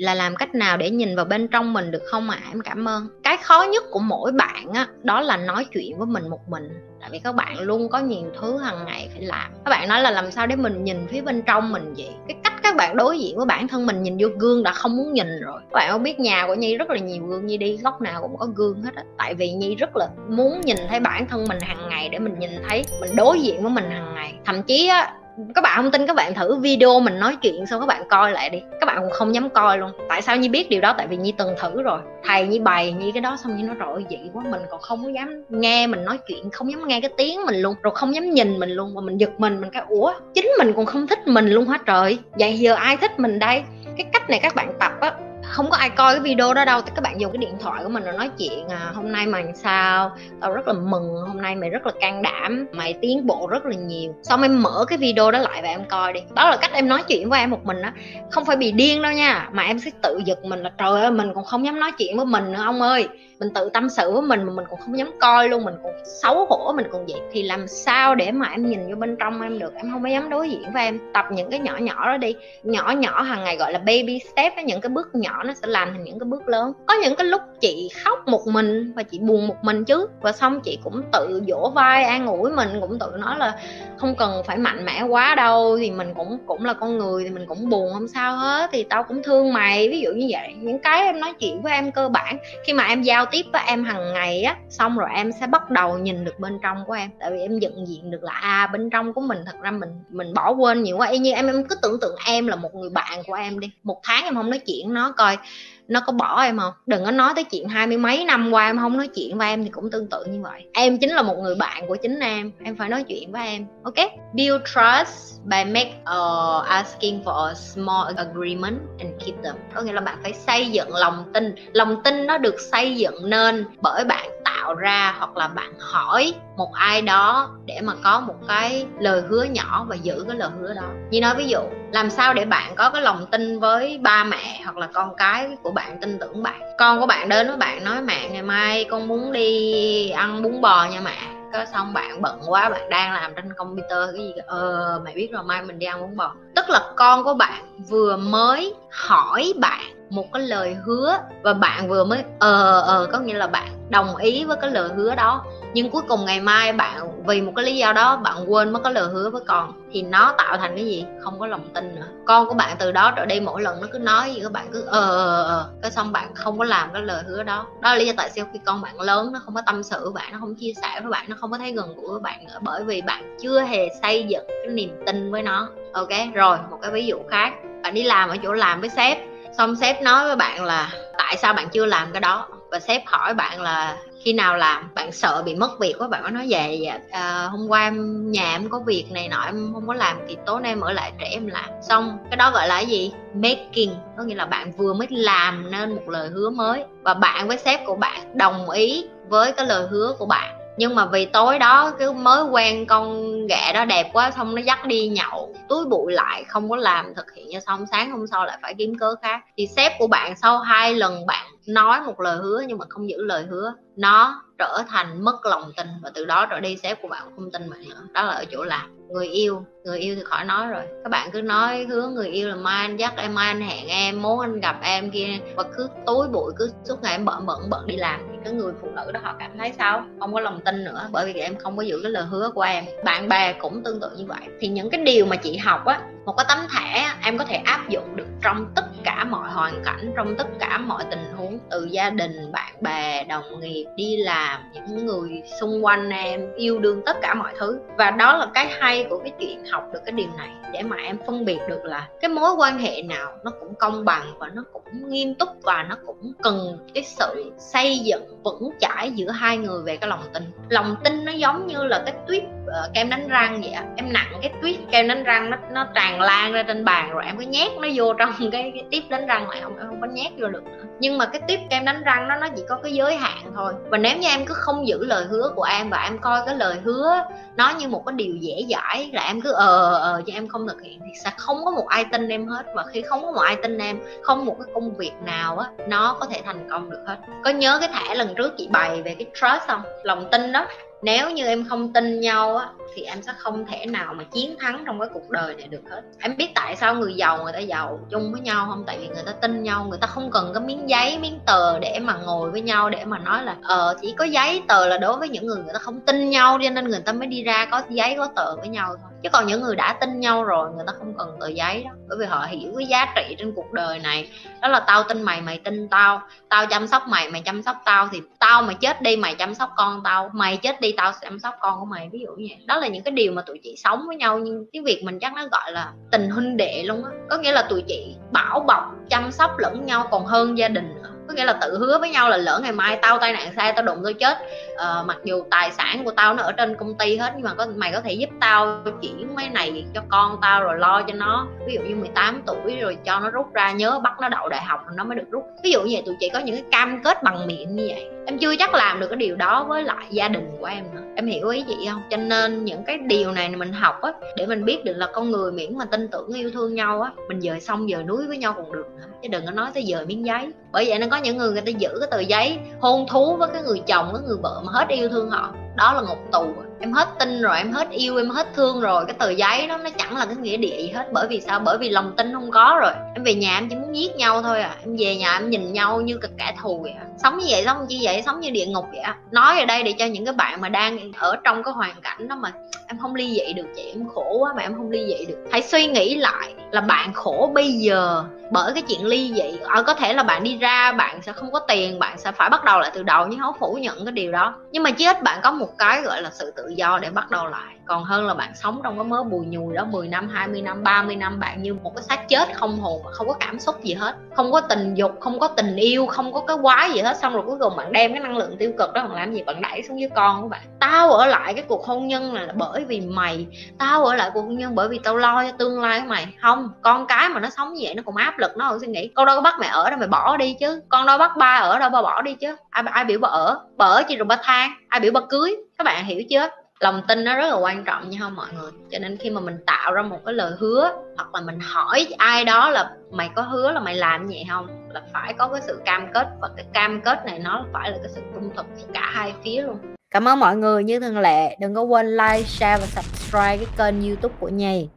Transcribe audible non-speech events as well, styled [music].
Là làm cách nào để nhìn vào bên trong mình được không ạ? À? em cảm ơn. Cái khó nhất của mỗi bạn á, đó là nói chuyện với mình một mình. Tại vì các bạn luôn có nhiều thứ hàng ngày phải làm. Các bạn nói là làm sao để mình nhìn phía bên trong mình vậy? Cái cách các bạn đối diện với bản thân mình nhìn vô gương đã không muốn nhìn rồi. Các bạn không biết nhà của nhi rất là nhiều gương. Nhi đi góc nào cũng có gương hết á. Tại vì nhi rất là muốn nhìn thấy bản thân mình hàng ngày để mình nhìn thấy, mình đối diện với mình hàng ngày. Thậm chí á các bạn không tin, các bạn thử video mình nói chuyện xong các bạn coi lại đi. Các bạn cũng không dám coi luôn. Tại sao nhi biết điều đó? Tại vì nhi từng thử rồi. Thầy nhi bày nhi cái đó xong nhi nó rồi dị quá, mình còn không có dám nghe mình nói chuyện, không dám nghe cái tiếng mình luôn, rồi không dám nhìn mình luôn. Mà mình giật mình mình cái, ủa, chính mình còn không thích mình luôn hả trời? Vậy giờ ai thích mình đây? Cái cách này các bạn tập á không có ai coi cái video đó đâu thì các bạn dùng cái điện thoại của mình rồi nói chuyện à, hôm nay mày sao? Tao rất là mừng hôm nay mày rất là can đảm mày tiến bộ rất là nhiều. Xong em mở cái video đó lại và em coi đi. Đó là cách em nói chuyện với em một mình á không phải bị điên đâu nha mà em sẽ tự giật mình là trời ơi mình còn không dám nói chuyện với mình nữa ông ơi mình tự tâm sự với mình mà mình cũng không dám coi luôn, mình cũng xấu hổ, mình còn vậy. Thì làm sao để mà em nhìn vô bên trong em được? Em không có dám đối diện với em. Tập những cái nhỏ nhỏ đó đi. Nhỏ nhỏ hàng ngày gọi là baby step với những cái bước nhỏ nó sẽ làm thành những cái bước lớn. Có những cái lúc chị khóc một mình và chị buồn một mình chứ. Và xong chị cũng tự vỗ vai an ủi mình, cũng tự nói là không cần phải mạnh mẽ quá đâu. Thì mình cũng cũng là con người thì mình cũng buồn, không sao hết. Thì tao cũng thương mày, ví dụ như vậy. Những cái em nói chuyện với em cơ bản. Khi mà em giao tiếp với em hàng ngày á, xong rồi em sẽ bắt đầu nhìn được bên trong của em. Tại vì em nhận diện được là à bên trong của mình thật ra mình mình bỏ quên nhiều quá. Y như em em cứ tưởng tượng em là một người bạn của em đi. Một tháng em không nói chuyện nó, coi nó có bỏ em không? Đừng có nói tới chuyện hai mươi mấy năm qua em không nói chuyện với em thì cũng tương tự như vậy. Em chính là một người bạn của chính em. Em phải nói chuyện với em. Ok? Build trust by make a, asking for a small agreement and keep them. Có nghĩa là bạn phải xây dựng lòng tin. Lòng tin nó được xây dựng nên bởi bạn tạo ra hoặc là bạn hỏi một ai đó để mà có một cái lời hứa nhỏ và giữ cái lời hứa đó. Như nói ví dụ, làm sao để bạn có cái lòng tin với ba mẹ hoặc là con cái của bạn, tin tưởng bạn? Con của bạn đến với bạn nói, mẹ, ngày mai con muốn đi ăn bún bò nha mẹ. Có xong bạn bận quá, bạn đang làm trên computer cái gì ờ mày biết rồi, mai mình đi ăn bún bò. Tức là con của bạn vừa mới hỏi bạn một cái lời hứa và bạn vừa mới ờ ờ có nghĩa là bạn đồng ý với cái lời hứa đó. Nhưng cuối cùng ngày mai bạn, vì một cái lý do đó bạn quên mất cái lời hứa với con, thì nó tạo thành cái gì? Không có lòng tin nữa. Con của bạn từ đó trở đi mỗi lần nó cứ nói gì, các bạn cứ ờ ờ ờ, ờ cái xong bạn không có làm cái lời hứa đó. Đó là lý do tại sao khi con bạn lớn nó không có tâm sự với bạn, nó không chia sẻ với bạn, nó không có thấy gần gũi với bạn nữa, bởi vì bạn chưa hề xây dựng cái niềm tin với nó. Ok, rồi, một cái ví dụ khác. Bạn đi làm ở chỗ làm với sếp xong sếp nói với bạn là tại sao bạn chưa làm cái đó? Và sếp hỏi bạn là khi nào làm bạn sợ bị mất việc quá bạn có nói về dạ à, hôm qua em nhà em có việc này nọ em không có làm thì tối nay em ở lại trẻ em làm. Xong cái đó gọi là cái gì? Making có nghĩa là bạn vừa mới làm nên một lời hứa mới. Và bạn với sếp của bạn đồng ý với cái lời hứa của bạn nhưng mà vì tối đó cái mới quen con ghẹ đó đẹp quá, xong nó dắt đi nhậu, túi bụi lại, không có làm thực hiện cho xong, sáng hôm sau lại phải kiếm cớ khác. Thì sếp của bạn sau hai lần bạn nói một lời hứa, nhưng mà không giữ lời hứa, nó trở thành mất lòng tin và từ đó trở đi sếp của bạn không tin bạn nữa. Đó là ở chỗ làm người yêu người yêu thì khỏi nói rồi. Các bạn cứ nói hứa người yêu là mai anh dắt em, mai anh hẹn em muốn anh gặp em kia, và cứ tối bụi cứ suốt ngày em bận bận bận đi làm cái người phụ nữ đó họ cảm thấy sao? Không có lòng tin nữa, bởi vì em không có giữ cái lời hứa của em. Bạn bè cũng tương tự như vậy. Thì những cái điều mà chị học á một cái tấm thẻ em có thể áp dụng được trong tất cả mọi hoàn cảnh, trong tất cả mọi tình huống, từ gia đình, bạn bè, đồng nghiệp, đi làm, những người xung quanh em, yêu đương tất cả mọi thứ. Và đó là cái hay của cái chuyện học được cái điều này, để mà em phân biệt được là cái mối quan hệ nào nó cũng công bằng và nó cũng nghiêm túc và nó cũng cần cái sự xây dựng vững chãi giữa hai người về cái lòng tin. Lòng tin nó giống như là cái tuyết uh, kem đánh răng vậy em nặng cái tuyết kem đánh răng nó nó tràn lan ra trên bàn rồi em cứ nhét nó vô trong [laughs] cái cái tiếp đánh răng lại không em không có nhét vô được nữa. Nhưng mà cái tiếp kem đánh răng nó nó chỉ có cái giới hạn thôi. Và nếu như em cứ không giữ lời hứa của em và em coi cái lời hứa nó như một cái điều dễ dãi là em cứ ờ ờ, ờ, ờ cho em không thực hiện thì sẽ không có một ai tin em hết. Và khi không có một ai tin em không một cái công việc nào á nó có thể thành công được hết. Có nhớ cái thẻ lần trước chị bày về cái trust không? Lòng tin đó nếu như em không tin nhau á, thì em sẽ không thể nào mà chiến thắng trong cái cuộc đời này được hết. Em biết tại sao người giàu, người ta giàu chung với nhau không? Tại vì người ta tin nhau, người ta không cần cái miếng giấy, miếng tờ để mà ngồi với nhau, để mà nói là ờ chỉ có giấy, tờ là đối với những người người ta không tin nhau cho nên người ta mới đi ra có giấy, có tờ với nhau thôi. Chứ còn những người đã tin nhau rồi, người ta không cần tờ giấy đó bởi vì họ hiểu cái giá trị trên cuộc đời này. Đó là tao tin mày mày tin tao. Tao chăm sóc mày mày chăm sóc tao. Thì tao mà chết đi, mày chăm sóc con tao. Mày chết đi tao chăm sóc con của mày. Ví dụ như vậy. Đó là những cái điều mà tụi chị sống với nhau. Nhưng cái việc mình chắc nó gọi là tình huynh đệ luôn á. Có nghĩa là tụi chị bảo bọc, chăm sóc lẫn nhau. Còn hơn gia đình nữa có nghĩa là tự hứa với nhau là lỡ ngày mai tao tai nạn xe tao đụng tao chết à, mặc dù tài sản của tao nó ở trên công ty hết nhưng mà có mày có thể giúp tao chuyển mấy này cho con tao rồi lo cho nó. Ví dụ như 18 tuổi rồi cho nó rút ra nhớ bắt nó đậu đại học nó mới được rút. Ví dụ như vậy tụi chị có những cái cam kết bằng miệng như vậy. Em chưa chắc làm được cái điều đó với lại gia đình của em nữa. Em hiểu ý chị không? Cho nên những cái điều này mình học á để mình biết được là con người miễn mà tin tưởng yêu thương nhau á mình dời sông dời núi với nhau còn được nữa. Chứ đừng có nói tới dời miếng giấy. Bởi vậy nên có những người người ta giữ cái tờ giấy hôn thú với cái người chồng, cái người vợ mà hết yêu thương họ. Đó là ngục tù em hết tin rồi, em hết yêu, em hết thương rồi. Cái tờ giấy đó nó chẳng là cái nghĩa địa gì hết. Bởi vì sao? Bởi vì lòng tin không có rồi. Em về nhà em chỉ muốn giết nhau thôi à. Em về nhà em nhìn nhau như kẻ thù vậy à. sống như vậy sống như vậy? Sống như địa ngục vậy à. nói ở đây để cho những cái bạn mà đang ở trong cái hoàn cảnh đó mà em không ly dị được chị. Em khổ quá mà em không ly dị được. Hãy suy nghĩ lại là bạn khổ bây giờ. Bởi cái chuyện ly dị ở có thể là bạn đi ra, bạn sẽ không có tiền, bạn sẽ phải bắt đầu lại từ đầu. Nhưng không phủ nhận cái điều đó. Nhưng mà chí ít bạn có một cái gọi là sự tự do để bắt đầu lại. Còn hơn là bạn sống trong cái mớ bùi nhùi đó 10 năm 20 năm 30 năm, bạn như một cái xác chết không hồn không có cảm xúc gì hết. Không có tình dục, không có tình yêu, không có cái quái gì hết. Xong rồi cuối cùng bạn đem cái năng lượng tiêu cực đó bạn làm gì? Bạn đẩy xuống dưới con của bạn. Tao ở lại cái cuộc hôn nhân này là bởi vì mày. Tao ở lại cuộc hôn nhân bởi vì tao lo cho tương lai của mày. Không, con cái mà nó sống như vậy nó cũng áp lực, nó còn suy nghĩ. Con đâu có bắt mẹ ở đâu mày bỏ đi chứ. Con đâu bắt ba ở đâu ba bỏ đi chứ. Ai ai biểu ba ở? Bỏ ở chỉ rồi ba than ai biểu ba cưới. Các bạn hiểu chưa? Lòng tin nó rất là quan trọng nha không mọi người. Cho nên khi mà mình tạo ra một cái lời hứa hoặc là mình hỏi ai đó là mày có hứa là mày làm gì không? là phải có cái sự cam kết và cái cam kết này nó phải là cái sự trung thực cả hai phía luôn. Cảm ơn mọi người. Như thường lệ đừng có quên like share và subscribe cái kênh youtube của nhì